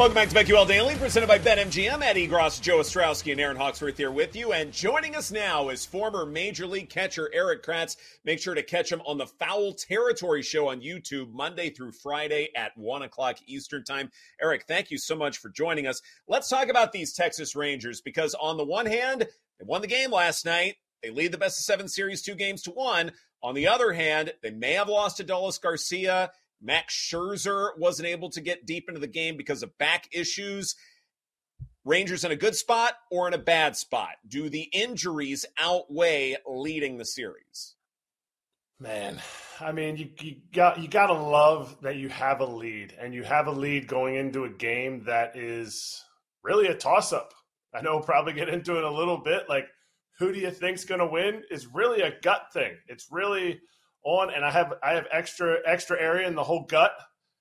Welcome back to BetQL Daily, presented by BetMGM. Ed Egros, Joe Ostrowski, and Erin Hawksworth here with you. And joining us now is former Major League catcher Erik Kratz. Make sure to catch him on the Foul Territory Show on YouTube, Monday through Friday at 1 o'clock Eastern Time. Erik, thank you so much for joining us. Let's talk about these Texas Rangers because, on the one hand, they won the game last night. They lead the best of seven series two games to one. On the other hand, they may have lost to Adolis Garcia Max Scherzer wasn't able to get deep into the game because of back issues. Rangers in a good spot or in a bad spot? Do the injuries outweigh leading the series? Man, I mean, you, you got you got to love that you have a lead, and you have a lead going into a game that is really a toss up. I know we'll probably get into it a little bit. Like, who do you think's going to win? Is really a gut thing. It's really on, and I have I have extra extra area in the whole gut.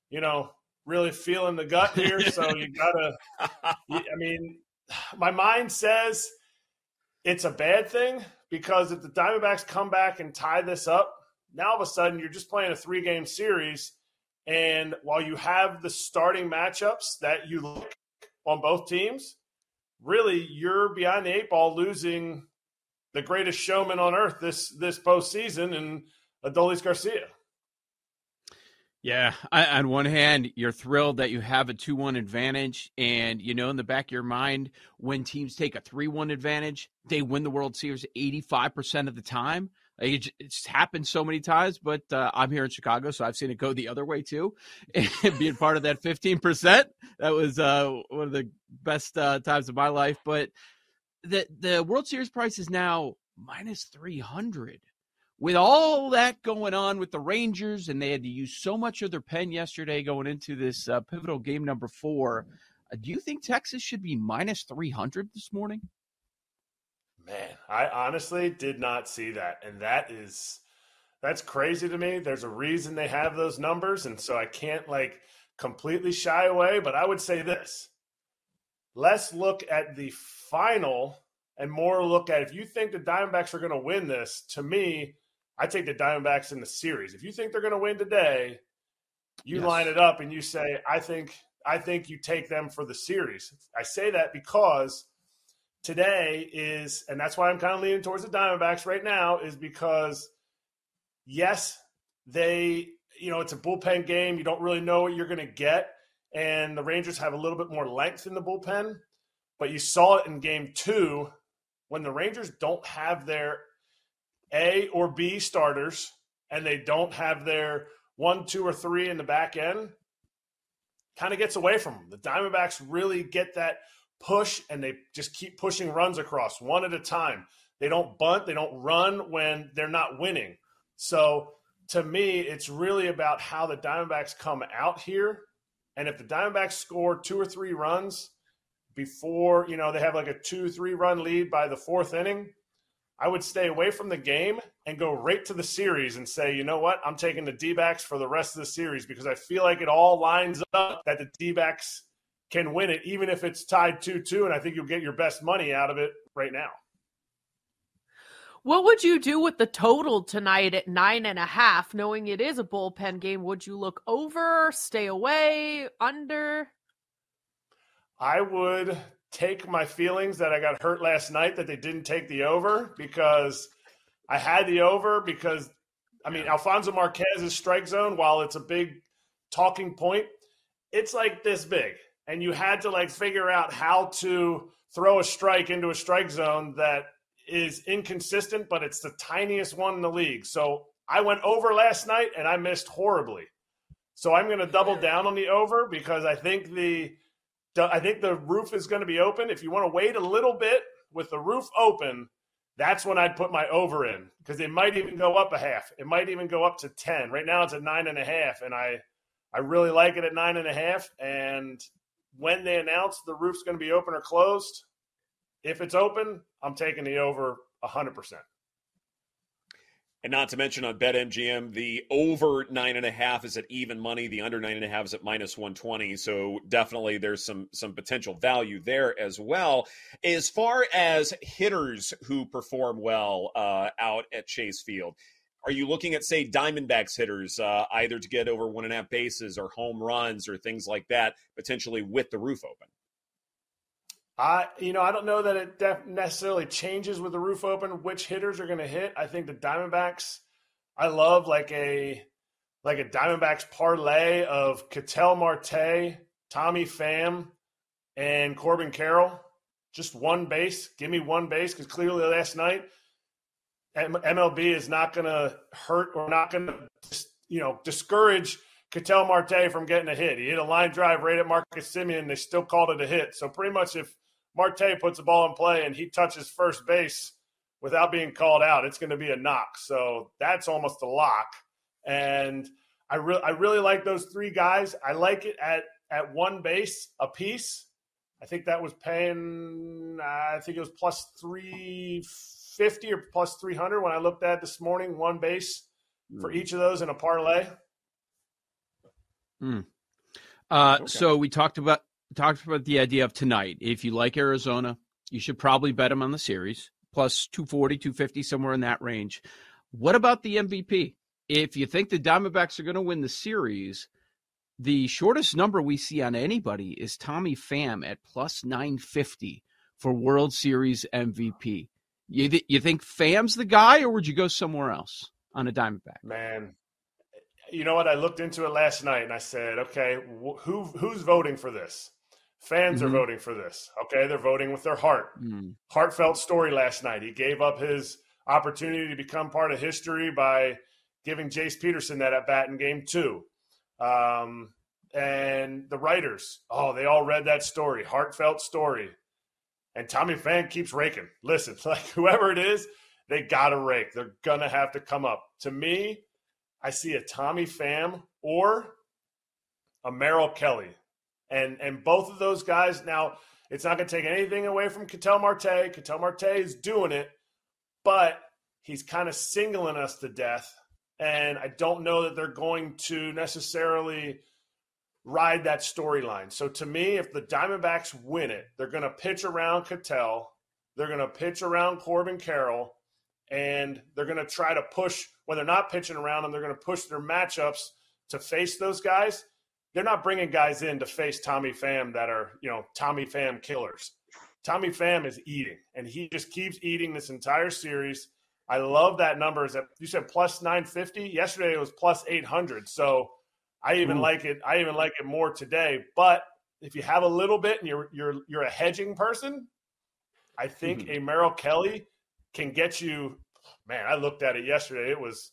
You know, really feeling the gut here. So you gotta. I mean, my mind says it's a bad thing because if the Diamondbacks come back and tie this up, now all of a sudden you're just playing a three game series. And while you have the starting matchups that you look on both teams, really you're behind the eight ball losing the greatest showman on earth this this postseason. And Adolis Garcia. Yeah, I, on one hand, you're thrilled that you have a 2 1 advantage. And, you know, in the back of your mind, when teams take a 3 1 advantage, they win the World Series 85% of the time. It's happened so many times, but uh, I'm here in Chicago, so I've seen it go the other way too. And being part of that 15%, that was uh, one of the best uh, times of my life. But the, the World Series price is now minus 300 with all that going on with the Rangers, and they had to use so much of their pen yesterday going into this uh, pivotal game number four. Uh, do you think Texas should be minus 300 this morning? Man, I honestly did not see that. And that is, that's crazy to me. There's a reason they have those numbers. And so I can't like completely shy away. But I would say this let's look at the final and more look at if you think the Diamondbacks are going to win this, to me, I take the Diamondbacks in the series. If you think they're going to win today, you yes. line it up and you say, I think I think you take them for the series. I say that because today is, and that's why I'm kind of leaning towards the Diamondbacks right now, is because yes, they, you know, it's a bullpen game. You don't really know what you're going to get. And the Rangers have a little bit more length in the bullpen. But you saw it in game two when the Rangers don't have their a or B starters and they don't have their one, two, or three in the back end, kind of gets away from them. The Diamondbacks really get that push and they just keep pushing runs across one at a time. They don't bunt, they don't run when they're not winning. So to me, it's really about how the Diamondbacks come out here. And if the Diamondbacks score two or three runs before, you know, they have like a two, three run lead by the fourth inning, I would stay away from the game and go right to the series and say, you know what, I'm taking the D backs for the rest of the series because I feel like it all lines up that the D backs can win it, even if it's tied 2 2. And I think you'll get your best money out of it right now. What would you do with the total tonight at nine and a half, knowing it is a bullpen game? Would you look over, stay away, under? I would take my feelings that I got hurt last night that they didn't take the over because I had the over because I mean Alfonso Marquez's strike zone, while it's a big talking point, it's like this big. And you had to like figure out how to throw a strike into a strike zone that is inconsistent, but it's the tiniest one in the league. So I went over last night and I missed horribly. So I'm going to double down on the over because I think the I think the roof is going to be open. If you want to wait a little bit with the roof open, that's when I'd put my over in because it might even go up a half. It might even go up to ten. Right now it's at nine and a half, and I I really like it at nine and a half. And when they announce the roof's going to be open or closed, if it's open, I'm taking the over hundred percent. And not to mention on BetMGM, the over nine and a half is at even money. The under nine and a half is at minus one twenty. So definitely there's some some potential value there as well. As far as hitters who perform well uh, out at Chase Field, are you looking at say Diamondbacks hitters uh, either to get over one and a half bases or home runs or things like that, potentially with the roof open? I, you know, I don't know that it def- necessarily changes with the roof open which hitters are going to hit. I think the Diamondbacks. I love like a like a Diamondbacks parlay of Ketel Marte, Tommy Pham, and Corbin Carroll. Just one base. Give me one base because clearly last night MLB is not going to hurt or not going to you know discourage Ketel Marte from getting a hit. He hit a line drive right at Marcus Semien. They still called it a hit. So pretty much if Marte puts the ball in play and he touches first base without being called out, it's going to be a knock. So that's almost a lock. And I really, I really like those three guys. I like it at at one base a piece. I think that was paying. I think it was plus three fifty or plus three hundred when I looked at this morning. One base for hmm. each of those in a parlay. Hmm. Uh, okay. So we talked about talked about the idea of tonight. If you like Arizona, you should probably bet them on the series plus 240, 250, somewhere in that range. What about the MVP? If you think the Diamondbacks are going to win the series, the shortest number we see on anybody is Tommy Pham at plus 950 for World Series MVP. You, th- you think Pham's the guy, or would you go somewhere else on a Diamondback? Man, you know what? I looked into it last night and I said, okay, wh- who who's voting for this? Fans mm-hmm. are voting for this. Okay, they're voting with their heart. Mm-hmm. Heartfelt story last night. He gave up his opportunity to become part of history by giving Jace Peterson that at bat in game two. Um, and the writers, oh, they all read that story, heartfelt story. And Tommy Pham keeps raking. Listen, like whoever it is, they got to rake. They're going to have to come up. To me, I see a Tommy Pham or a Merrill Kelly and and both of those guys now it's not going to take anything away from Ketel Marte. Ketel Marte is doing it, but he's kind of singling us to death. And I don't know that they're going to necessarily ride that storyline. So to me, if the Diamondbacks win it, they're going to pitch around Ketel, they're going to pitch around Corbin Carroll, and they're going to try to push when they're not pitching around them, they're going to push their matchups to face those guys they're not bringing guys in to face Tommy Pham that are, you know, Tommy Pham killers. Tommy Pham is eating, and he just keeps eating this entire series. I love that number. Is that you said plus nine fifty? Yesterday it was plus eight hundred. So I even Ooh. like it. I even like it more today. But if you have a little bit and you're you're you're a hedging person, I think mm-hmm. a Merrill Kelly can get you. Man, I looked at it yesterday. It was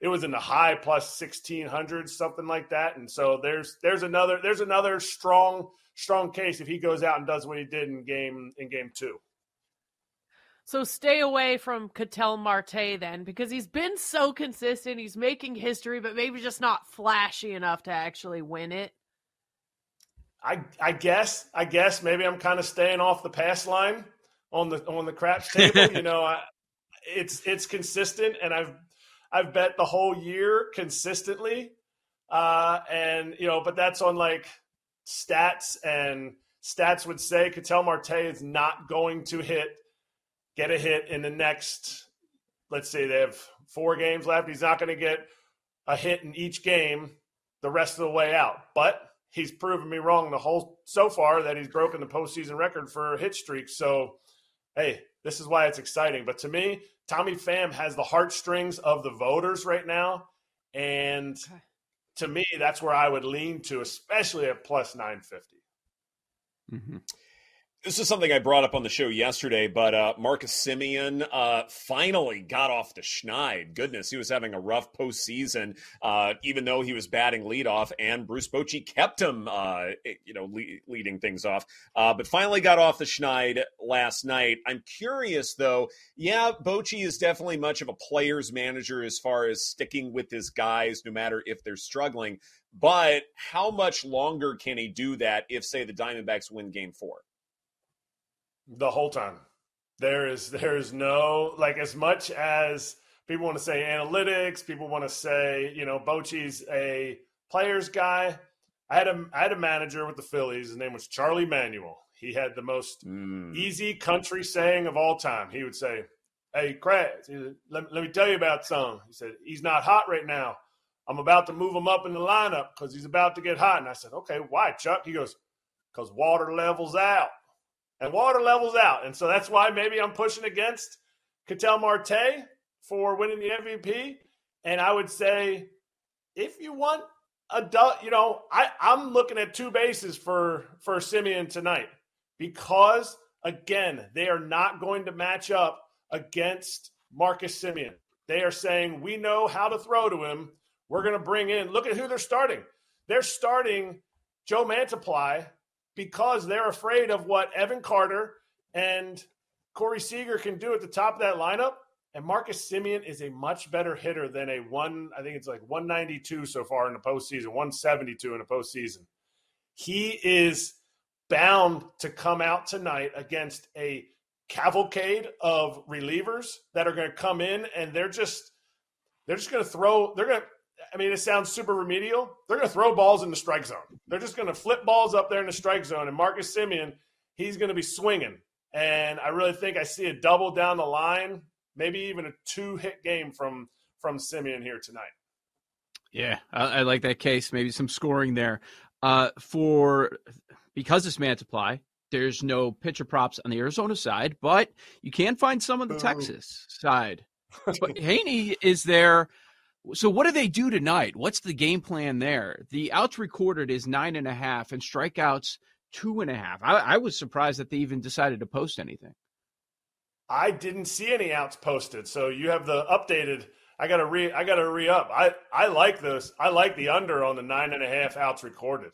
it was in the high plus 1600 something like that. And so there's there's another there's another strong strong case if he goes out and does what he did in game in game two. So stay away from Ketel Marte then because he's been so consistent. He's making history but maybe just not flashy enough to actually win it. I I guess I guess maybe I'm kind of staying off the pass line on the on the craps table. You know I, it's it's consistent and I've I've bet the whole year consistently. Uh, and, you know, but that's on like stats and stats would say Ketel Marte is not going to hit, get a hit in the next, let's say they have four games left. He's not going to get a hit in each game the rest of the way out. But he's proven me wrong the whole so far that he's broken the postseason record for hit streaks. So, hey, this is why it's exciting. But to me, Tommy Pham has the heartstrings of the voters right now. And to me, that's where I would lean to, especially at plus 950. Mm-hmm. This is something I brought up on the show yesterday, but uh, Marcus Semien uh, finally got off the schneid. Goodness, he was having a rough postseason, uh, even though he was batting leadoff, and Bruce Bochy kept him, uh, you know, le- leading things off. Uh, but finally got off the schneid last night. I'm curious, though. Yeah, Bochy is definitely much of a player's manager as far as sticking with his guys, no matter if they're struggling. But how much longer can he do that if, say, the Diamondbacks win Game Four? The whole time. There is there is no like as much as people want to say analytics, people want to say you know Bochy's a players guy. I had a I had a manager with the Phillies. His name was Charlie Manuel. He had the most mm. easy country saying of all time. He would say, "Hey, Kratz, let, let me tell you about some." He said, "He's not hot right now. I'm about to move him up in the lineup because he's about to get hot." And I said, "Okay, why, Chuck?" He goes, "Because water levels out." And water levels out. And so that's why maybe I'm pushing against Ketel Marte for winning the MVP. And I would say, if you want a, you know, I, I'm looking at two bases for for Semien tonight because again, they are not going to match up against Marcus Semien. They are saying we know how to throw to him. We're going to bring in. Look at who they're starting. They're starting Joe Mantiply because they're afraid of what Evan Carter and Corey Seager can do at the top of that lineup. And Marcus Semien is a much better hitter than a one, I think it's like 192 so far in the postseason, 172 in the postseason. He is bound to come out tonight against a cavalcade of relievers that are going to come in and they're just they're just going to throw they're going to I mean, it sounds super remedial. They're going to throw balls in the strike zone. They're just going to flip balls up there in the strike zone. And Marcus Semien, he's going to be swinging. And I really think I see a double down the line, maybe even a two hit game from from Semien here tonight. Yeah, I, I like that case. Maybe some scoring there. Uh, for because it's Mantiply, there's no pitcher props on the Arizona side, but you can find some on the Texas side. But Heaney is there so what do they do tonight? What's the game plan there? The outs recorded is nine and a half, and strikeouts two and a half. I, I was surprised that they even decided to post anything. I didn't see any outs posted, so you have the updated. I gotta re. I gotta re up. I I like this. I like the under on the nine and a half outs recorded.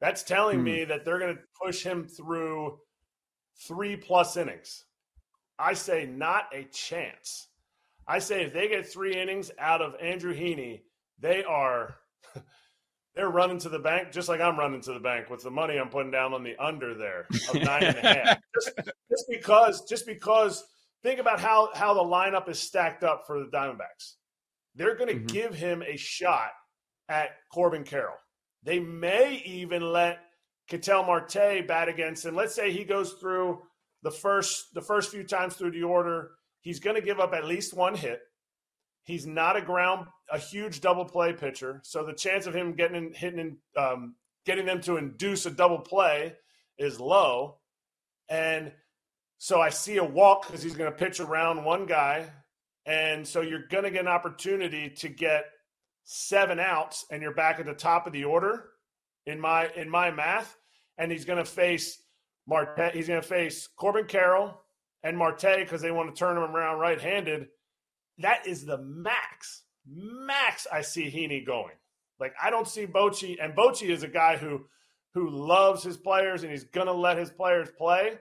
That's telling hmm. me that they're going to push him through three plus innings. I say not a chance. I say if they get three innings out of Andrew Heaney, they are they're running to the bank just like I'm running to the bank with the money I'm putting down on the under there of nine and a half. Just, just because, just because. Think about how how the lineup is stacked up for the Diamondbacks. They're going to mm-hmm. give him a shot at Corbin Carroll. They may even let Ketel Marte bat against him. Let's say he goes through the first the first few times through the order He's going to give up at least one hit. He's not a ground, a huge double play pitcher. So the chance of him getting in, hitting, in, um, getting them to induce a double play is low. And so I see a walk because he's going to pitch around one guy. And so you're going to get an opportunity to get seven outs and you're back at the top of the order in my in my math. And he's going to face Marte. He's going to face Corbin Carroll, and Marte because they want to turn him around right handed. That is the max, max I see Heaney going. Like I don't see Bochy, and Bochy is a guy who who loves his players and he's gonna let his players play.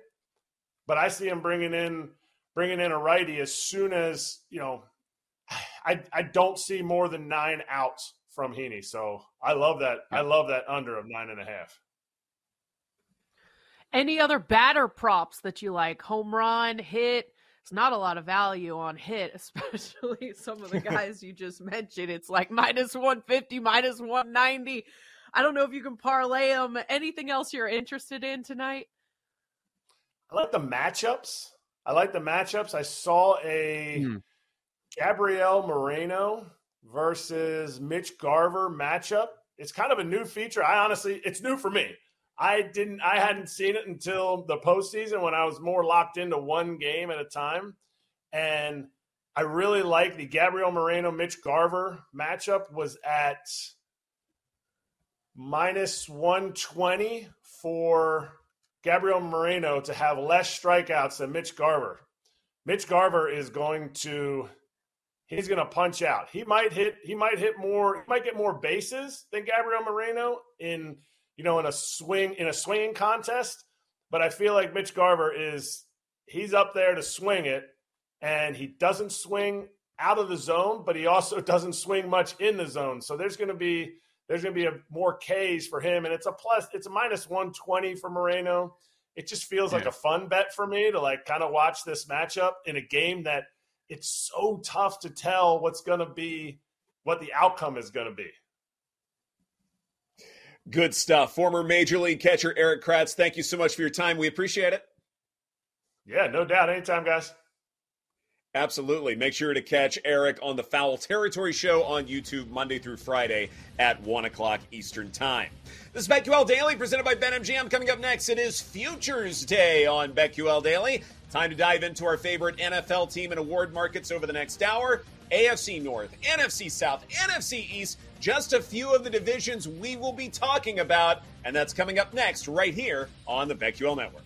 But I see him bringing in bringing in a righty as soon as you know. I I don't see more than nine outs from Heaney, so I love that. I love that under of nine and a half. Any other batter props that you like? Home run, hit. It's not a lot of value on hit, especially some of the guys you just mentioned. It's like minus 150, minus 190. I don't know if you can parlay them. Anything else you're interested in tonight? I like the matchups. I like the matchups. I saw a hmm. Gabriel Moreno versus Mitch Garver matchup. It's kind of a new feature. I honestly, it's new for me. I didn't I hadn't seen it until the postseason when I was more locked into one game at a time. And I really like the Gabriel Moreno Mitch Garver matchup was at minus 120 for Gabriel Moreno to have less strikeouts than Mitch Garver. Mitch Garver is going to he's going to punch out. He might hit he might hit more he might get more bases than Gabriel Moreno in you know in a swing in a swinging contest, but I feel like Mitch Garver is he's up there to swing it and he doesn't swing out of the zone, but he also doesn't swing much in the zone. So there's going to be there's going to be a more Ks for him, and it's a plus. It's a minus one twenty for Moreno. It just feels yeah. like a fun bet for me to like kind of watch this matchup in a game that it's so tough to tell what's going to be what the outcome is going to be. Good stuff. Former Major League catcher Erik Kratz, thank you so much for your time. We appreciate it. Yeah, no doubt. Anytime, guys. Absolutely. Make sure to catch Erik on the Foul Territory Show on YouTube Monday through Friday at 1 o'clock Eastern Time. This is BetQL Daily presented by BetMGM. Coming up next, it is Futures Day on BetQL Daily. Time to dive into our favorite NFL team and award markets over the next hour. AFC North, NFC South, NFC East, just a few of the divisions we will be talking about. And that's coming up next, right here on the BetQL Network.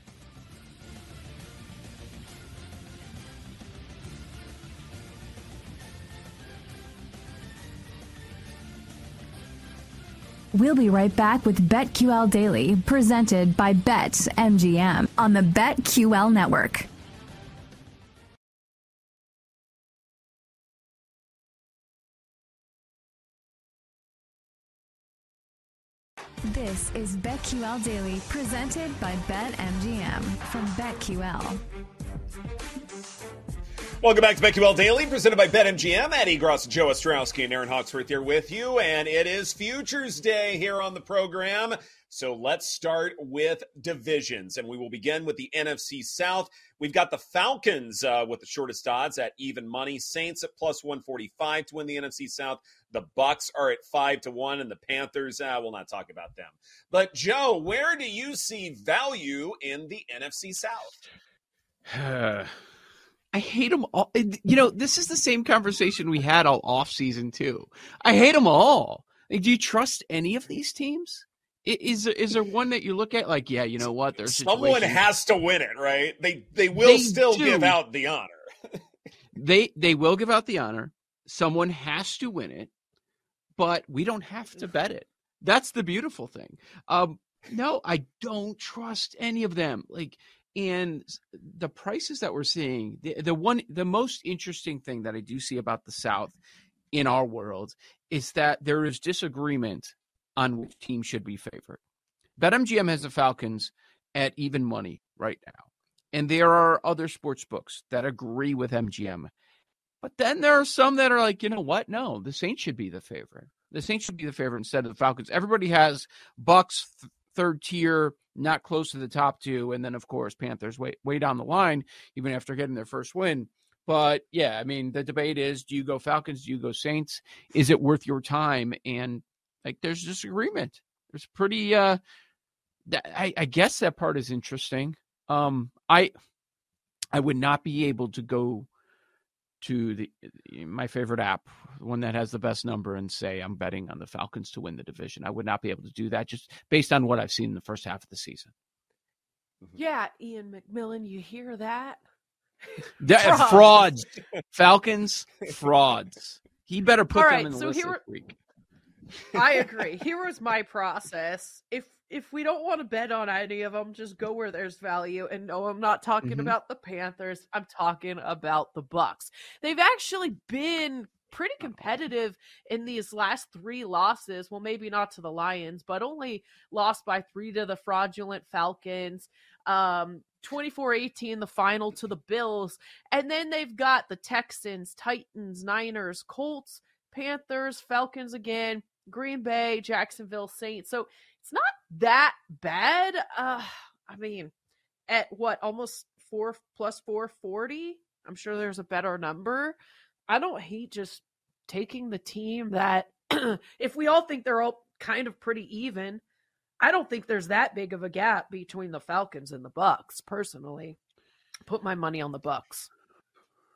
We'll be right back with BetQL Daily, presented by BetMGM on the BetQL Network. This is BetQL Daily, presented by BetMGM from BetQL. Welcome back to BetQL Daily, presented by BetMGM. Ed Egros, Joe Ostrowski, and Erin Hawksworth here with you. And it is Futures Day here on the program. So let's start with divisions. And we will begin with the NFC South. We've got the Falcons uh, with the shortest odds at even money. Saints at plus 145 to win the NFC South. The Bucs are at 5 to 1, and the Panthers, uh, we'll not talk about them. But Joe, where do you see value in the NFC South? I hate them all. You know, this is the same conversation we had all off season too. I hate them all. Do you trust any of these teams? Is there, is there one that you look at like, yeah, you know what? There's someone has to win it, right? They they will they still do. give out the honor. they they will give out the honor. Someone has to win it, but we don't have to bet it. That's the beautiful thing. Um, no, I don't trust any of them. Like and the prices that we're seeing the, the one the most interesting thing that i do see about the south in our world is that there is disagreement on which team should be favored betmgm has the falcons at even money right now and there are other sports books that agree with mgm but then there are some that are like you know what no the saints should be the favorite the saints should be the favorite instead of the falcons everybody has Bucs th- third tier not close to the top two. And then, of course, Panthers way, way down the line, even after getting their first win. But yeah, I mean, the debate is do you go Falcons? Do you go Saints? Is it worth your time? And like, there's disagreement. There's pretty, uh, I, I guess that part is interesting. Um, I, I would not be able to go to the my favorite app, one that has the best number, and say I'm betting on the Falcons to win the division. I would not be able to do that just based on what I've seen in the first half of the season. Mm-hmm. Yeah, Ian McMillan, you hear that? frauds. frauds. Falcons, frauds. He better put All them right, in the so list here, this week. I agree. Here was my process. If if we don't want to bet on any of them, just go where there's value. And no, I'm not talking mm-hmm. about the Panthers. I'm talking about the Bucs. They've actually been pretty competitive in these last three losses. Well, maybe not to the Lions, but only lost by three to the fraudulent Falcons. Um, 24 18, the final to the Bills. And then they've got the Texans, Titans, Niners, Colts, Panthers, Falcons again, Green Bay, Jacksonville Saints. So it's not that bad. Uh, I mean, at what almost four plus four forty. I'm sure there's a better number. I don't hate just taking the team that if we all think they're all kind of pretty even, I don't think there's that big of a gap between the Falcons and the Bucs. Personally, put my money on the Bucs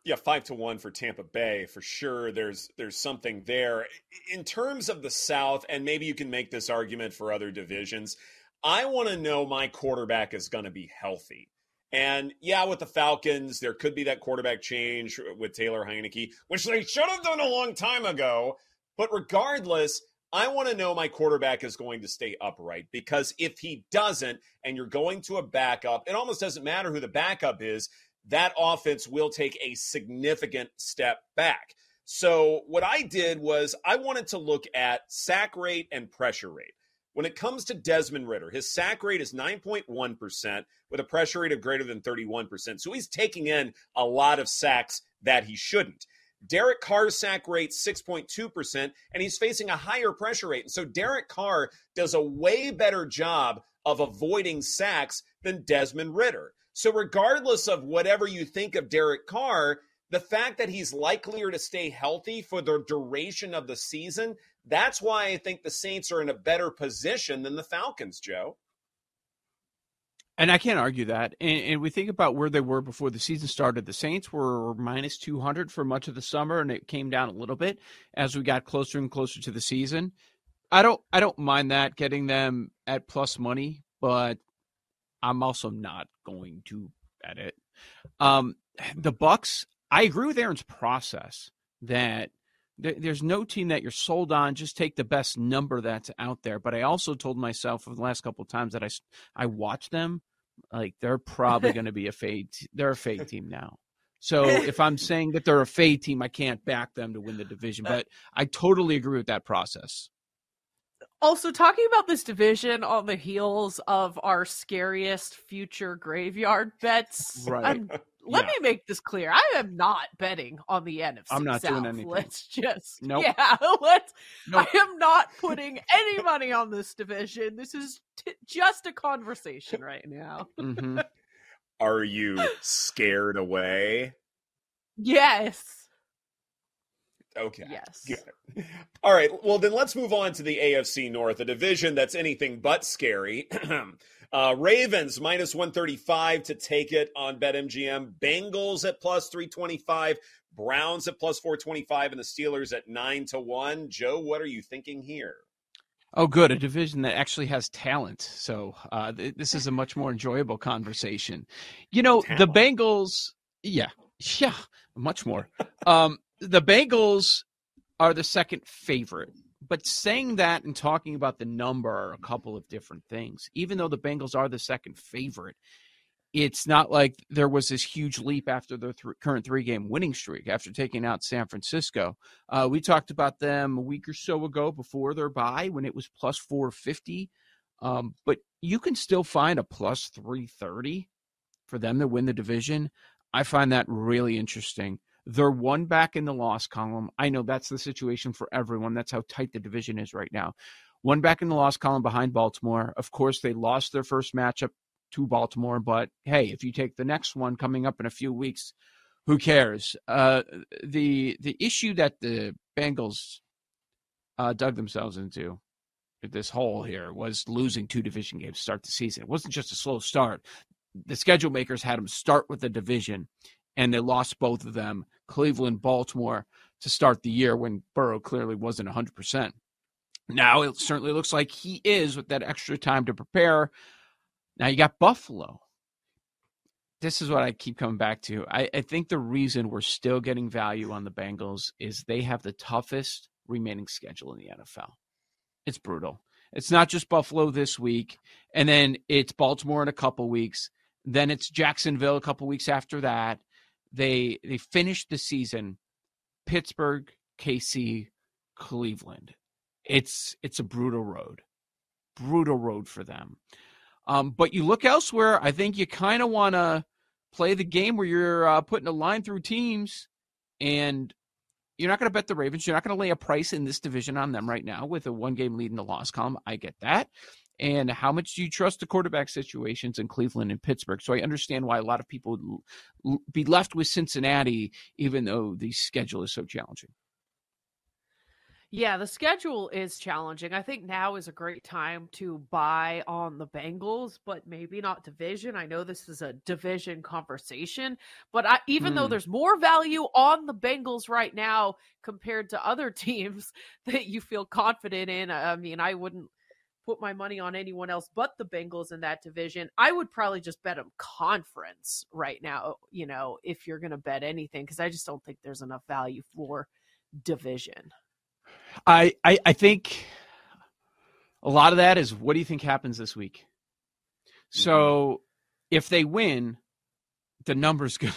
yeah, five to one for Tampa Bay for sure. There's there's something there in terms of the South, and maybe you can make this argument for other divisions. I want to know my quarterback is going to be healthy. And yeah, with the Falcons, there could be that quarterback change with Taylor Heinicke, which they should have done a long time ago. But regardless, I want to know my quarterback is going to stay upright because if he doesn't, and you're going to a backup, it almost doesn't matter who the backup is, that offense will take a significant step back. So, what I did was I wanted to look at sack rate and pressure rate. When it comes to Desmond Ridder, his sack rate is 9.1% with a pressure rate of greater than 31%. So he's taking in a lot of sacks that he shouldn't. Derek Carr's sack rate 6.2%, and he's facing a higher pressure rate. And so Derek Carr does a way better job of avoiding sacks than Desmond Ridder. So, regardless of whatever you think of Derek Carr, the fact that he's likelier to stay healthy for the duration of the season, that's why I think the Saints are in a better position than the Falcons, Joe. And I can't argue that. And, and, we think about where they were before the season started. The Saints were minus 200 for much of the summer, and it came down a little bit as we got closer and closer to the season. I don't, I don't mind that getting them at plus money, but I'm also not going to bet it. Um, the Bucs. I agree with Erin's process that there's no team that you're sold on. Just take the best number that's out there. But I also told myself for the last couple of times that I I watch them, like they're probably going to be a fade. They're a fade team now. So if I'm saying that they're a fade team, I can't back them to win the division. But I totally agree with that process. Also, talking about this division on the heels of our scariest future graveyard bets, right. Let yeah. me make this clear. I am not betting on the NFC. I'm not South. doing anything. Let's just nope. yeah. Let's. Nope. I am not putting any money on this division. This is t- just a conversation right now. Mm-hmm. Are you scared away? Yes. Okay. Yes. Good. All right. Well, then let's move on to the AFC North, a division that's anything but scary. uh, Ravens minus 135 to take it on BetMGM. Bengals at plus 325. Browns at plus 425 and the Steelers at 9 to 1. Joe, what are you thinking here? Oh, good. A division that actually has talent. So uh, th- this is a much more enjoyable conversation. You know, talent. the Bengals, yeah, yeah, much more. Um, the Bengals are the second favorite. But saying that and talking about the number are a couple of different things. Even though the Bengals are the second favorite, it's not like there was this huge leap after their th- current three game winning streak after taking out San Francisco. Uh, we talked about them a week or so ago before their bye when it was plus 450. Um, but you can still find a plus 330 for them to win the division. I find that really interesting. They're one back in the loss column. I know that's the situation for everyone. That's how tight the division is right now. One back in the loss column behind Baltimore. Of course, they lost their first matchup to Baltimore, but hey, if you take the next one coming up in a few weeks, who cares? Uh, the the issue that the Bengals uh, dug themselves into this hole here was losing two division games to start the season. It wasn't just a slow start. The schedule makers had them start with the division and they lost both of them, Cleveland, Baltimore, to start the year when Burrow clearly wasn't 100%. Now it certainly looks like he is with that extra time to prepare. Now you got Buffalo. This is what I keep coming back to. I, I think the reason we're still getting value on the Bengals is they have the toughest remaining schedule in the NFL. It's brutal. It's not just Buffalo this week, and then it's Baltimore in a couple weeks. Then it's Jacksonville a couple weeks after that they they finished the season Pittsburgh, KC, Cleveland. It's it's a brutal road. Brutal road for them. Um, but you look elsewhere, I think you kind of want to play the game where you're uh, putting a line through teams and you're not going to bet the Ravens. You're not going to lay a price in this division on them right now with a one game lead in the loss column. I get that and how much do you trust the quarterback situations in Cleveland and Pittsburgh? So I understand why a lot of people would be left with Cincinnati, even though the schedule is so challenging. Yeah, the schedule is challenging. I think now is a great time to buy on the Bengals, but maybe not division. I know this is a division conversation, but I, even mm. though hmm. there's more value on the Bengals right now compared to other teams that you feel confident in, I mean, I wouldn't put my money on anyone else but the Bengals in that division. I would probably just bet them conference right now, you know, if you're going to bet anything, because I just don't think there's enough value for division. I, I I think a lot of that is what do you think happens this week? So mm-hmm. if they win, the numbers could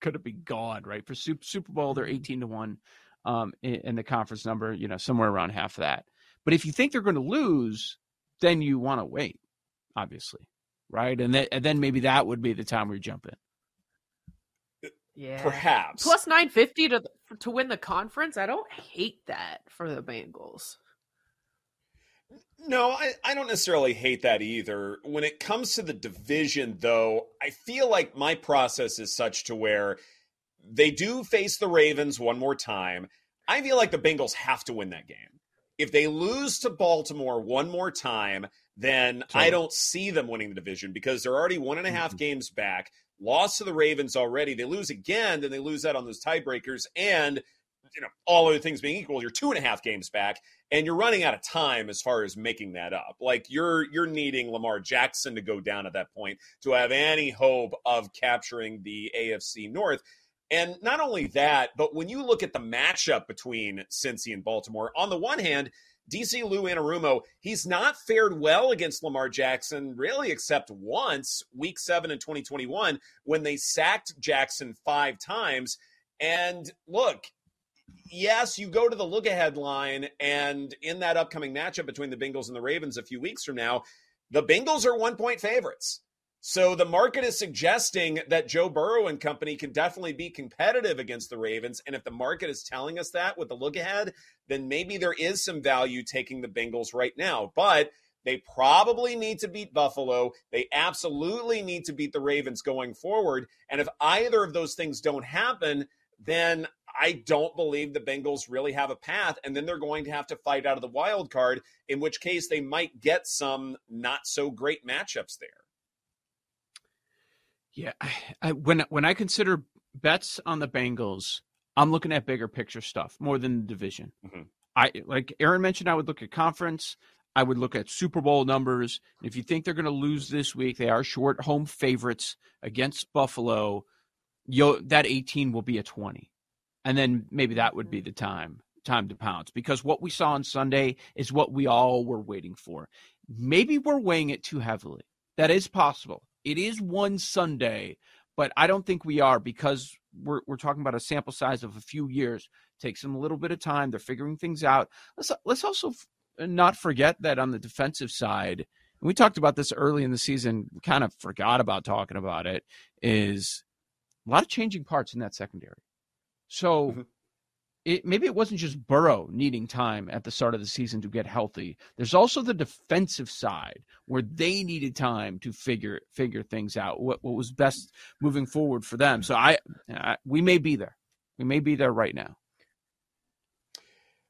could be gone, right? For Super, Bowl, they're eighteen to one, um, in, in the conference number, you know, somewhere around half of that. But if you think they're going to lose, then you want to wait, obviously, right? And, and then maybe that would be the time where you jump in. Yeah, perhaps plus nine fifty to to win the conference. I don't hate that for the Bengals. No, I, I don't necessarily hate that either. When it comes to the division, though, I feel like my process is such to where they do face the Ravens one more time. I feel like the Bengals have to win that game if they lose to Baltimore one more time, then totally. I don't see them winning the division because they're already one and a half mm-hmm. games back. Lost to the Ravens already. They lose again, then they lose that on those tiebreakers. And you know, all other things being equal, you're two and a half games back, and you're running out of time as far as making that up. Like you're you're needing Lamar Jackson to go down at that point to have any hope of capturing the AFC North. And not only that, but when you look at the matchup between Cincy and Baltimore, on the one hand, DC Lou Anarumo, he's not fared well against Lamar Jackson, really, except once, week seven in 2021, when they sacked Jackson five times. And look, yes, you go to the look ahead line, and in that upcoming matchup between the Bengals and the Ravens a few weeks from now, the Bengals are one point favorites. So the market is suggesting that Joe Burrow and company can definitely be competitive against the Ravens. And if the market is telling us that with the look ahead, then maybe there is some value taking the Bengals right now. But they probably need to beat Buffalo. They absolutely need to beat the Ravens going forward. And if either of those things don't happen, then I don't believe the Bengals really have a path. And then they're going to have to fight out of the wild card, in which case they might get some not so great matchups there. Yeah, I, when when I consider bets on the Bengals, I'm looking at bigger picture stuff more than the division. Mm-hmm. I like Erin mentioned. I would look at conference. I would look at Super Bowl numbers. If you think they're going to lose this week, they are short home favorites against Buffalo. Yo, that 18 will be a 20, and then maybe that would be the time time to pounce because what we saw on Sunday is what we all were waiting for. Maybe we're weighing it too heavily. That is possible. It is one Sunday, but I don't think we are because we're we're talking about a sample size of a few years. Takes them a little bit of time. They're figuring things out. Let's let's also not forget that on the defensive side, we talked about this early in the season. Kind of forgot about talking about it. Is a lot of changing parts in that secondary. So mm-hmm it, maybe it wasn't just Burrow needing time at the start of the season to get healthy. There's also the defensive side where they needed time to figure figure things out. What what was best moving forward for them. So I, I we may be there. We may be there right now.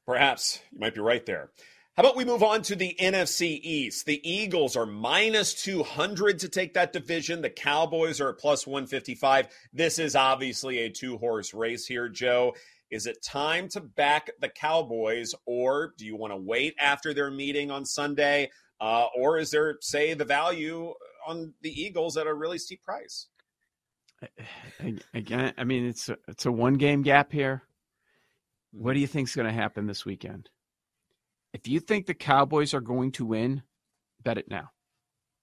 Perhaps you might be right there. How about we move on to the NFC East? The Eagles are minus 200 to take that division. The Cowboys are at plus 155. This is obviously a two horse race here, Joe. Is it time to back the Cowboys, or do you want to wait after their meeting on Sunday? Uh, or is there, say, the value on the Eagles at a really steep price? Again, I mean, it's a, it's a one game gap here. What do you think is going to happen this weekend? If you think the Cowboys are going to win, bet it now.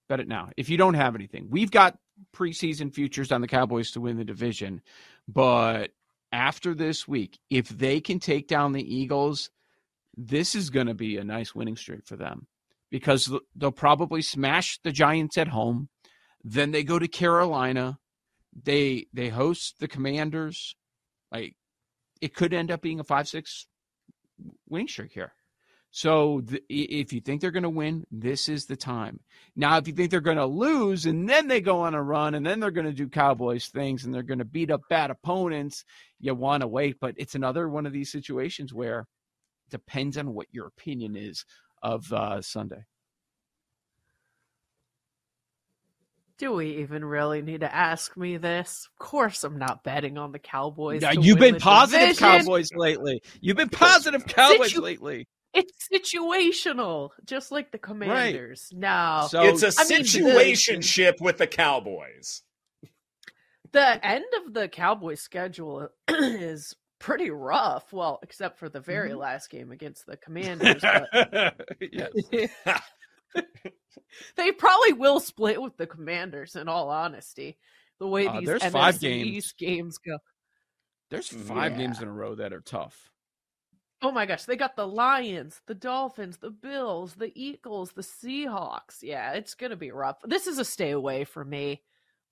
Bet it now. If you don't have anything, we've got preseason futures on the Cowboys to win the division, but after this week, if they can take down the Eagles, this is going to be a nice winning streak for them because they'll probably smash the Giants at home. Then they go to Carolina. They they host the Commanders. Like it could end up being a five six winning streak here. So the, if you think they're going to win, this is the time. Now, if you think they're going to lose and then they go on a run and then they're going to do Cowboys things and they're going to beat up bad opponents, you want to wait. But it's another one of these situations where it depends on what your opinion is of uh, Sunday. Do we even really need to ask me this? Of course, I'm not betting on the Cowboys. Yeah, you've been positive division. Cowboys lately. You've been positive Cowboys Situ- lately It's situational, just like the Commanders. No, So it's a I mean, the- with the Cowboys. the end of the Cowboys schedule is pretty rough. Well, except for the very Mm-hmm. last game against the Commanders. But they probably will split with the Commanders. In all honesty, the way Uh, these there's NFC five games. East games go. There's five Yeah. games in a row that are tough. Oh my gosh, they got the Lions, the Dolphins, the Bills, the Eagles, the Seahawks. Yeah, it's going to be rough. This is a stay away for me.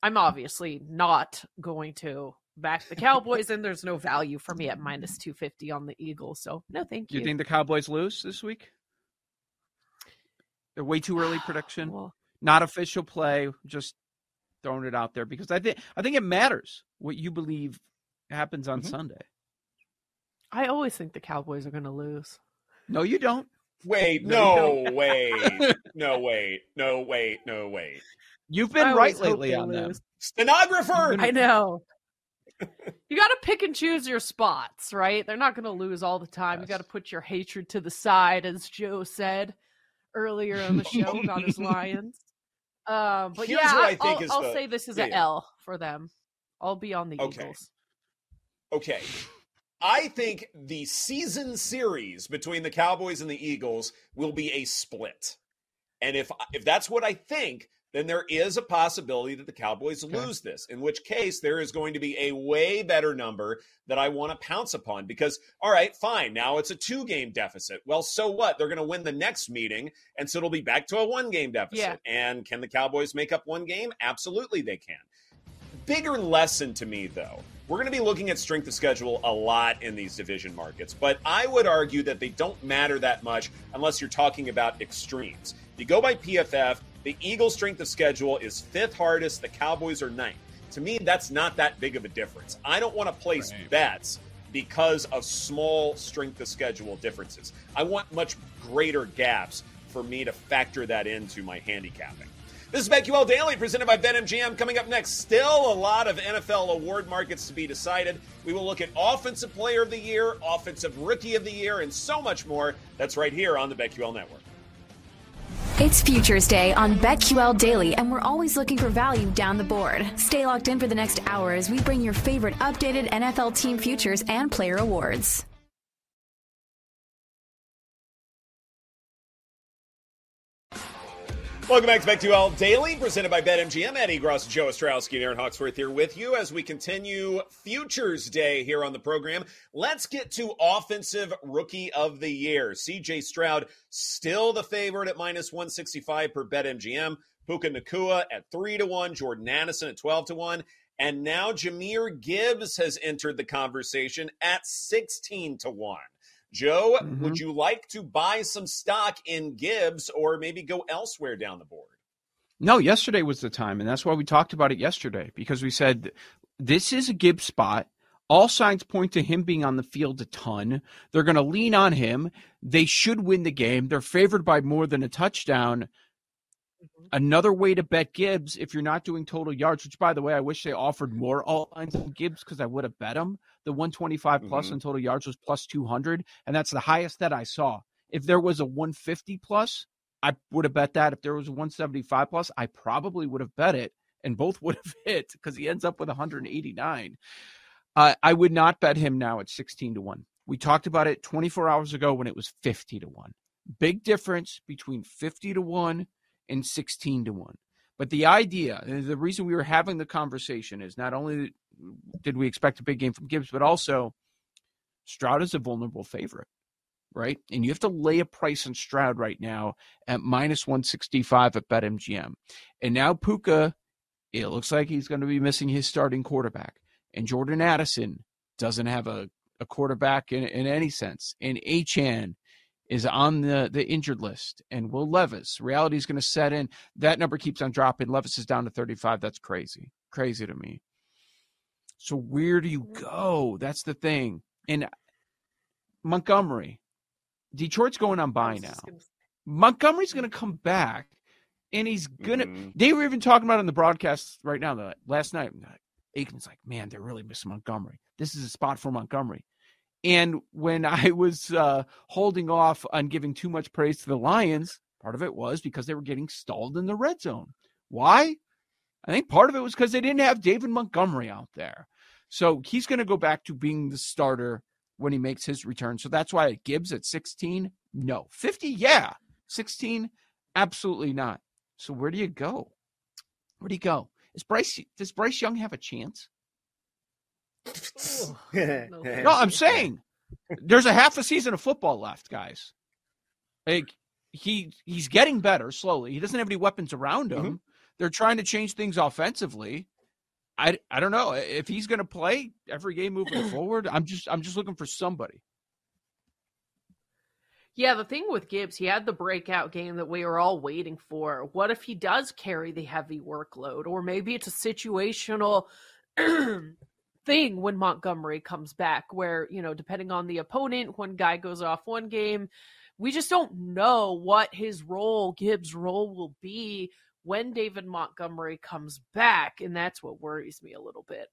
I'm obviously not going to back the Cowboys, and there's no value for me at minus 250 on the Eagles. So, no, thank you. you think the Cowboys lose this week? They're way too early prediction. Well, Not official play, just throwing it out there because I think I think it matters what you believe happens on Mhm. Sunday. I always think the Cowboys are going to lose. No, you don't. Wait, No, no, wait, no, wait, no, wait, no, wait. You've I been right lately they on them. Stenographer. I know. you got to pick and choose your spots, right? They're not going to lose all the time. You got to put your hatred to the side, as Joe said earlier in the show about his Lions. Um, but Here's yeah, what I I think will is I'll the- say this is yeah, a. L for them. I'll be on the Okay. Eagles. Okay. I think the season series between the Cowboys and the Eagles will be a split. And if if that's what I think, then there is a possibility that the Cowboys lose this, in which case there is going to be a way better number that I want to pounce upon because all right, fine, now it's a two-game deficit. Well, so what? They're going to win the next meeting and so it'll be back to a one-game deficit. Yeah. And can the Cowboys make up one game? Absolutely they can bigger lesson to me, though. We're going to be looking at strength of schedule a lot in these division markets, but I would argue that they don't matter that much unless you're talking about extremes. If you go by PFF, the Eagles' strength of schedule is fifth hardest, the Cowboys are ninth. To me, that's not that big of a difference. I don't want to place Right. bets because of small strength of schedule differences. I want much greater gaps for me to factor that into my handicapping. This is BetQL Daily presented by BetMGM. Coming up next, still a lot of NFL award markets to be decided. We will look at Offensive Player of the Year, Offensive Rookie of the Year, and so much more. That's right here on the BetQL Network. It's Futures Day on BetQL Daily, and we're always looking for value down the board. Stay locked in for the next hour as we bring your favorite updated NFL team futures and player awards. Welcome back to BetQL Daily, presented by BetMGM. Ed Egros, Joe Ostrowski, and Erin Hawksworth here with you as we continue Futures Day here on the program. Let's get to Offensive Rookie of the Year. CJ Stroud, still the favorite at minus 165 per BetMGM. Puka Nacua at 3 to 1. Jordan Addison at 12 to 1. And now Jahmyr Gibbs has entered the conversation at 16 to 1. Joe, Mhm. would you like to buy some stock in Gibbs or maybe go elsewhere down the board? No, yesterday was the time, and that's why we talked about it yesterday because we said this is a Gibbs spot. All signs point to him being on the field a ton. They're going to lean on him. They should win the game. They're favored by more than a touchdown. Another way to bet Gibbs if you're not doing total yards, which by the way, I wish they offered more all lines on Gibbs because I would have bet him. The 125 plus Mhm. in total yards was plus 200, and that's the highest that I saw. If there was a 150 plus, I would have bet that. If there was a 175 plus, I probably would have bet it, and both would have hit because he ends up with 189. Uh, I would not bet him now at 16 to 1. We talked about it 24 hours ago when it was 50 to 1. Big difference between 50 to 1 and 16 to 1. But the idea, the reason we were having the conversation is not only did we expect a big game from Gibbs, but also Stroud is a vulnerable favorite, right? And you have to lay a price on Stroud right now at minus 165 at BetMGM. And now Puka, it looks like he's going to be missing his starting quarterback. And Jordan Addison doesn't have a, a quarterback in, in any sense. And Achane is on the, the injured list. And Will Levis, reality is going to set in. That number keeps on dropping. Levis is down to 35. That's crazy. Crazy to me. So where do you go? That's the thing. And Montgomery, Detroit's going on I bye now. gonna- Montgomery's going to come back, and he's gonna. Mhm. They were even talking about it in the broadcast right now. Last night, Aikman's like, "Man, they're really missing Montgomery. This is a spot for Montgomery." And when I was uh, holding off on giving too much praise to the Lions, part of it was because they were getting stalled in the red zone. Why? I think part of it was because they didn't have David Montgomery out there. So he's going to go back to being the starter when he makes his return. So that's why Gibbs at 16, no. 50, yeah. 16, absolutely not. So where do you go? Where do you go? Is Bryce does Bryce Young have a chance? no, I'm saying there's a half a season of football left, guys. Like he he's getting better slowly. He doesn't have any weapons around him. Mm-hmm. They're trying to change things offensively. I, I don't know if he's going to play every game moving forward. I'm just I'm just looking for somebody. Yeah, the thing with Gibbs, he had the breakout game that we were all waiting for. What if he does carry the heavy workload, or maybe it's a situational thing when Montgomery comes back, where you know, depending on the opponent, one guy goes off one game, we just don't know what his role, Gibbs' role, will be when David Montgomery comes back, and that's what worries me a little bit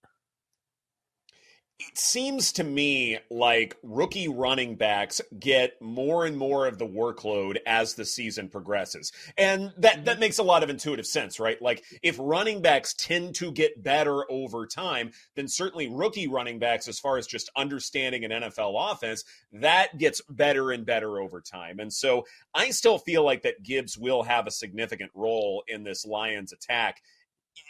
it seems to me like rookie running backs get more and more of the workload as the season progresses. And that, that mm-hmm. makes a lot of intuitive sense, right? Like if running backs tend to get better over time, then certainly rookie running backs, as far as just understanding an NFL offense, that gets better and better over time. And so I still feel like that Gibbs will have a significant role in this Lions attack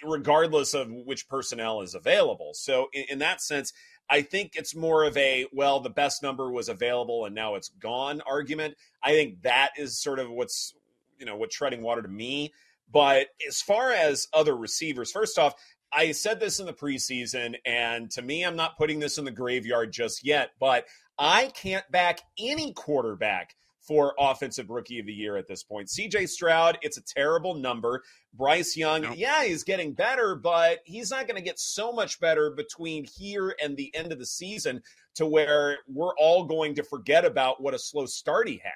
regardless of which personnel is available. So in, in, that sense, I think it's more of a, well, the best number was available and now it's gone argument. I think that is sort of what's, you know, what treading water to me. But as far as other receivers, first off, I said this in the preseason, and to me, I'm not putting this in the graveyard just yet, but I can't back any quarterback for offensive rookie of the year at this point. CJ Stroud, it's a terrible number. Bryce Young, nope. yeah, he's getting better, but he's not going to get so much better between here and the end of the season to where we're all going to forget about what a slow start he had.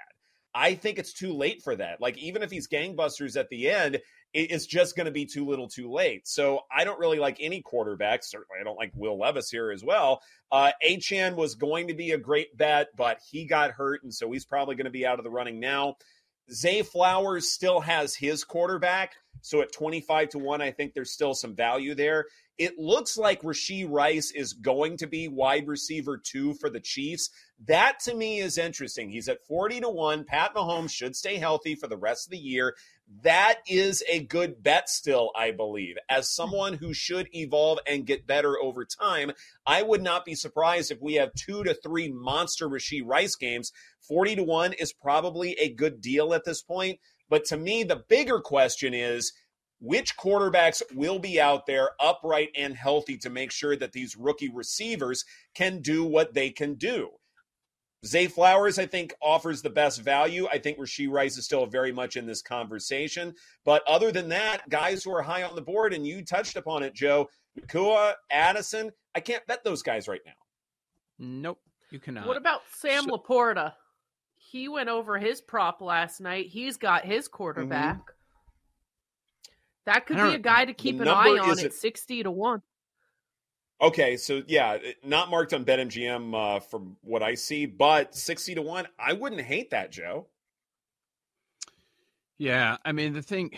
I think it's too late for that. Like, even if he's gangbusters at the end, it's just going to be too little too late. So I don't really like any quarterback. Certainly, I don't like Will Levis here as well. Uh, Achane was going to be a great bet, but he got hurt, and so he's probably going to be out of the running now. Zay Flowers still has his quarterback. So at 25 to 1, I think there's still some value there. It looks like Rashee Rice is going to be wide receiver two for the Chiefs. That to me is interesting. He's at 40 to 1. Pat Mahomes should stay healthy for the rest of the year. That is a good bet still, I believe. As someone who should evolve and get better over time, I would not be surprised if we have two to three monster Rashee Rice games. 40 to 1 is probably a good deal at this point. But to me, the bigger question is which quarterbacks will be out there upright and healthy to make sure that these rookie receivers can do what they can do. Zay Flowers, I think, offers the best value. I think Rashee Rice is still very much in this conversation. But other than that, guys who are high on the board, and you touched upon it, Joe, Nacua, Addison, I can't bet those guys right now. Nope, you cannot. What about Sam so, LaPorta? He went over his prop last night. He's got his quarterback. Mm-hmm. That could be a guy to keep an eye on at 60 to 1. Okay, so yeah, not marked on BetMGM uh, from what I see, but 60 to 1, I wouldn't hate that, Joe. Yeah, I mean, the thing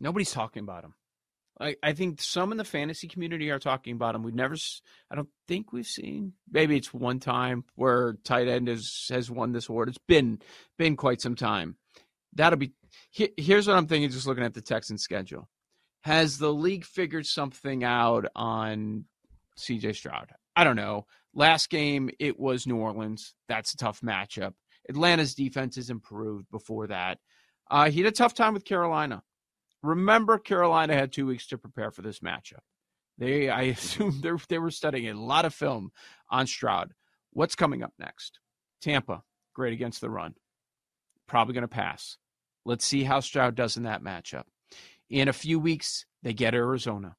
nobody's talking about him. I, I think some in the fantasy community are talking about him. We've never, I don't think we've seen. Maybe it's one time where tight end has has won this award. It's been been quite some time. That'll be here's what I'm thinking just looking at the Texans schedule. Has the league figured something out on CJ Stroud? I don't know. Last game, it was New Orleans. That's a tough matchup. Atlanta's defense has improved before that. Uh, he had a tough time with Carolina. Remember, Carolina had two weeks to prepare for this matchup. They, I assume, they were studying a lot of film on Stroud. What's coming up next? Tampa, great against the run. Probably going to pass. Let's see how Stroud does in that matchup. In a few weeks, they get Arizona.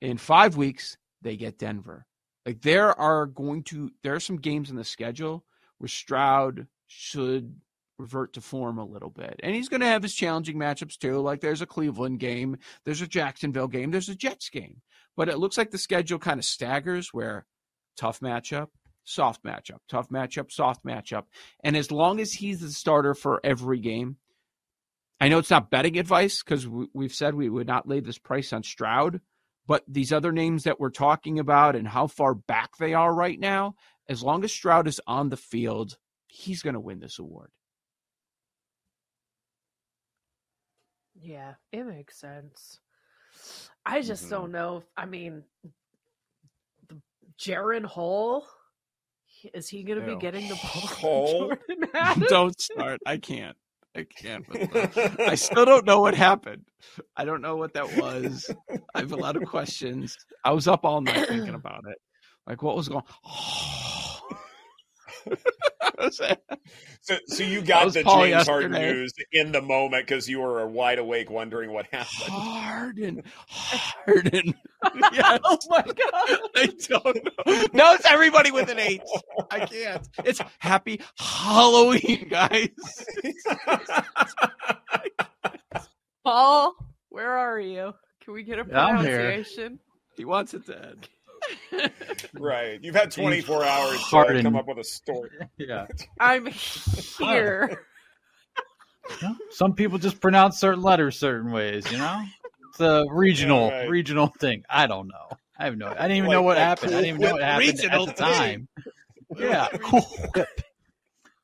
In five weeks, they get Denver. Like there are going to there are some games in the schedule where Stroud should revert to form a little bit. And he's going to have his challenging matchups too. Like there's a Cleveland game, there's a Jacksonville game, there's a Jets game. But it looks like the schedule kind of staggers where tough matchup, soft matchup, tough matchup, soft matchup. And as long as he's the starter for every game, I know it's not betting advice because we've said we would not lay this price on Stroud, but these other names that we're talking about and how far back they are right now, as long as Stroud is on the field, he's going to win this award. Yeah, it makes sense. I just mm-hmm. don't know. If, I mean, the Jaren Hall is he going to be getting the ball? don't start. I can't. I can't. I still don't know what happened. I don't know what that was. I have a lot of questions. I was up all night thinking about it. Like, what was going? so, so you got the Paul James yesterday. Harden news in the moment because you were wide awake wondering what happened. Harden, Harden. Oh yes. oh my god! I don't know. No, it's everybody with an H. I can't. It's Happy Halloween, guys. Paul, where are you? Can we get a pronunciation? He wants it to end right. You've had 24 hours to come up with a story. Yeah. I'm here. some people just pronounce certain letters certain ways, you know? It's a regional yeah, right. regional thing. I don't know. I have no I didn't even like, know what like happened. Cool I didn't even know what happened at the time. yeah. Cool whip.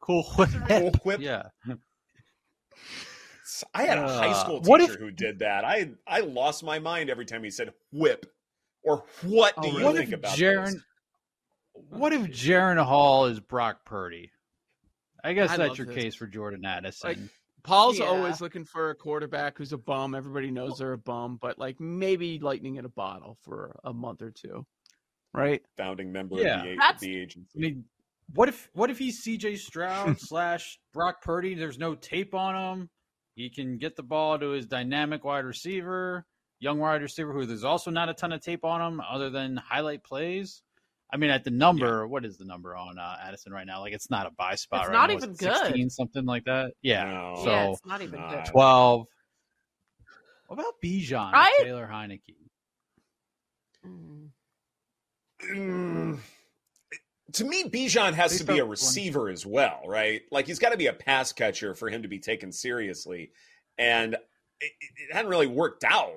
Cool whip. Cool whip. Yeah. I had a high uh, school teacher if, who did that. I I lost my mind every time he said whip. Or what do oh, you think about Jaren, this? What if Jaren Hall is Brock Purdy? I guess I that's your this. case for Jordan Addison. Like, Paul's yeah. always looking for a quarterback who's a bum. Everybody knows they're a bum, but like maybe lightning in a bottle for a month or two, right? Founding member yeah. of the, That's, the agency. I mean, what if what if he's C.J. Stroud slash Brock Purdy? There's no tape on him. He can get the ball to his dynamic wide receiver young wide receiver who there's also not a ton of tape on him other than highlight plays. I mean, at the number, yeah. what is the number on uh, Addison right now? Like, it's not a buy spot. It's right not now. even good. 16, something like that. Yeah. No. So yeah, it's not even good. Twelve. What about Bijan? I... Taylor Heinicke. Mm. To me, Bijan has to be a receiver one. as well, right? Like he's got to be a pass catcher for him to be taken seriously, and it, it hadn't really worked out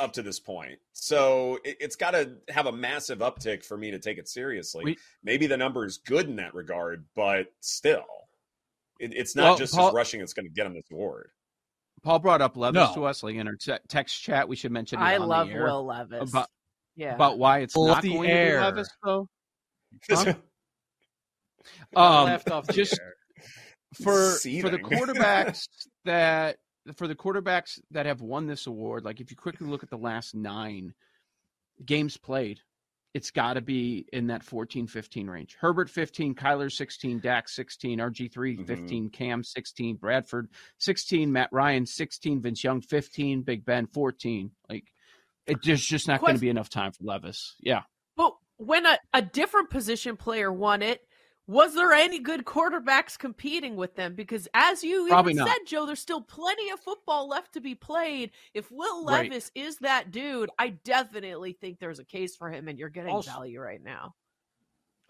up to this point. So it, has got to have a massive uptick for me to take it seriously. We, Maybe the number is good in that regard, but still, it, it's not well, just Paul, his rushing that's going to get him this award. Paul brought up Levis no. to us like in our te- text chat. We should mention. I love Will Levis. About, yeah. about why it's not the going air. to be Levis though. Huh? um, just for for the quarterbacks that for the quarterbacks that have won this award, like if you quickly look at the last nine games played, it's got to be in that 14 15 range. Herbert 15, Kyler 16, Dak 16, RG3 mm-hmm. 15, Cam 16, Bradford 16, Matt Ryan 16, Vince Young 15, Big Ben 14. Like, it, there's just not going to be enough time for Levis. Yeah. But when a, a different position player won it, was there any good quarterbacks competing with them? Because as you Probably even not. said, Joe, there's still plenty of football left to be played. If Will Levis right. is that dude, I definitely think there's a case for him, and you're getting also, value right now.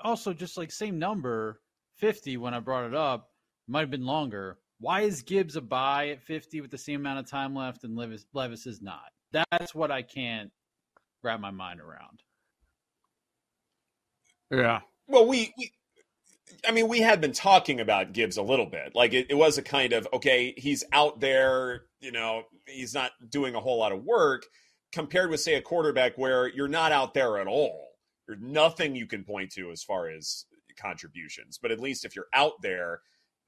Also, just like same number, 50 when I brought it up, might have been longer. Why is Gibbs a buy at 50 with the same amount of time left and Levis, Levis is not? That's what I can't wrap my mind around. Yeah. Well, we, we I mean, we had been talking about Gibbs a little bit. Like it, it, was a kind of okay, he's out there, you know, he's not doing a whole lot of work compared with say a quarterback where you're not out there at all. There's nothing you can point to as far as contributions. But at least if you're out there,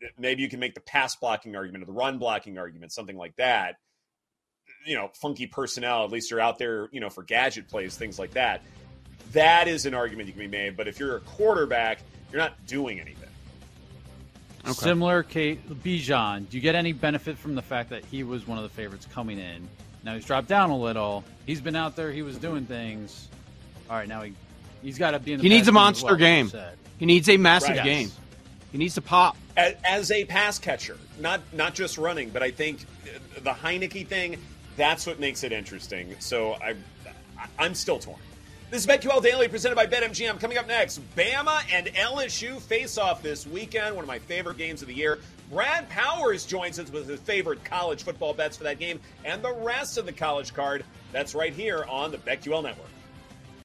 eh, maybe you can make the pass blocking argument or the run blocking argument, something like that. You know, funky personnel, at least you're out there, you know, for gadget plays, things like that. That is an argument you can be made. But if you're a quarterback you're not doing anything. Okay. Similar case, Bijan. Do you get any benefit from the fact that he was one of the favorites coming in? Now he's dropped down a little. He's been out there. He was doing things. All right, now he he's got to be in. he needs a monster well, game. He needs a massive right. game. Yes. He needs to pop as, as, a pass catcher, not not just running. But I think the Heinicke thing that's what makes it interesting. So I I'm still torn. This is BetQL Daily presented by BetMGM. Coming up next, Bama and LSU face off this weekend, one of my favorite games of the year. Brad Powers joins us with his favorite college football bets for that game and the rest of the college card. That's right here on the BetQL Network.